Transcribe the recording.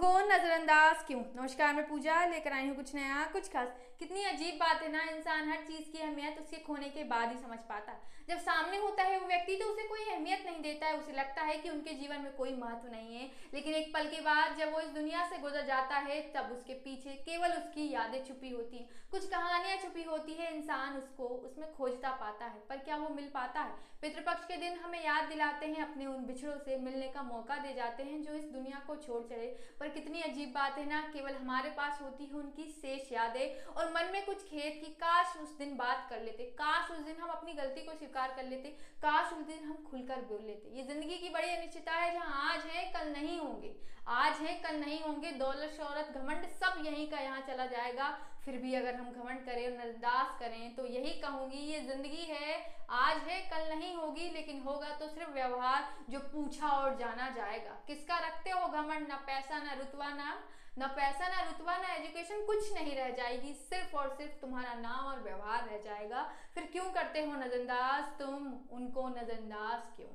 उनको नजरअंदाज क्यों? नमस्कार, मैं पूजा, लेकर आई हूँ कुछ नया, कुछ खास। कितनी अजीब बात है ना, इंसान हर चीज़ की अहमियत उसके खोने के बाद ही समझ पाता। जब सामने होता है वो व्यक्ति तो उसे कोई अहमियत देता है, उसे लगता है कि उनके जीवन में कोई महत्व नहीं है। लेकिन एक पल के बाद जब वो इस दुनिया से गुजर जाता है, तब उसके पीछे केवल उसकी यादें छुपी होती हैं। कुछ कहानियाँ छुपी होती है, इंसान उसको उसमें खोजता पाता है, पर क्या वो मिल पाता है? पितृपक्ष के दिन हमें याद दिलाते हैं, अपने उन बिछड़ों से मिलने का मौका दे जाते हैं, जो इस दुनिया को छोड़ चले पर कितनी अजीब बात है ना, केवल हमारे पास होती है उनकी शेष यादें, और मन में कुछ खेत की काश उस दिन बात कर लेते, काश उस दिन हम अपनी गलती को स्वीकार कर लेते, काश उस दिन हम खुलकर बोल लेते। ये ज़िंदगी की बड़ी अनिश्चितता है, जहाँ आज है, कल नहीं होंगे। आज है, कल नहीं होंगे, दौलत शौरत घमंड सब यहीं का यहाँ चला जाएगा। फिर भी अगर हम घमंड करें नजदास करें तो यही कहूँगी, ये ज़िंदगी है, आज है, कल नहीं होगी, लेकिन होगा तो सिर्फ़ व्यवहार जो पूछा और जाना जाएगा। किसका रखते हो घमंड? ना पैसा, ना रुतवा ना ना पैसा, ना रुतवा ना एजुकेशन, कुछ नहीं रह जाएगी। सिर्फ़ और सिर्फ़ तुम्हारा नाम और व्यवहार रह जाएगा। फिर क्यों करते हो नजरअंदाज तुम? उनको नजरअंदाज क्यों?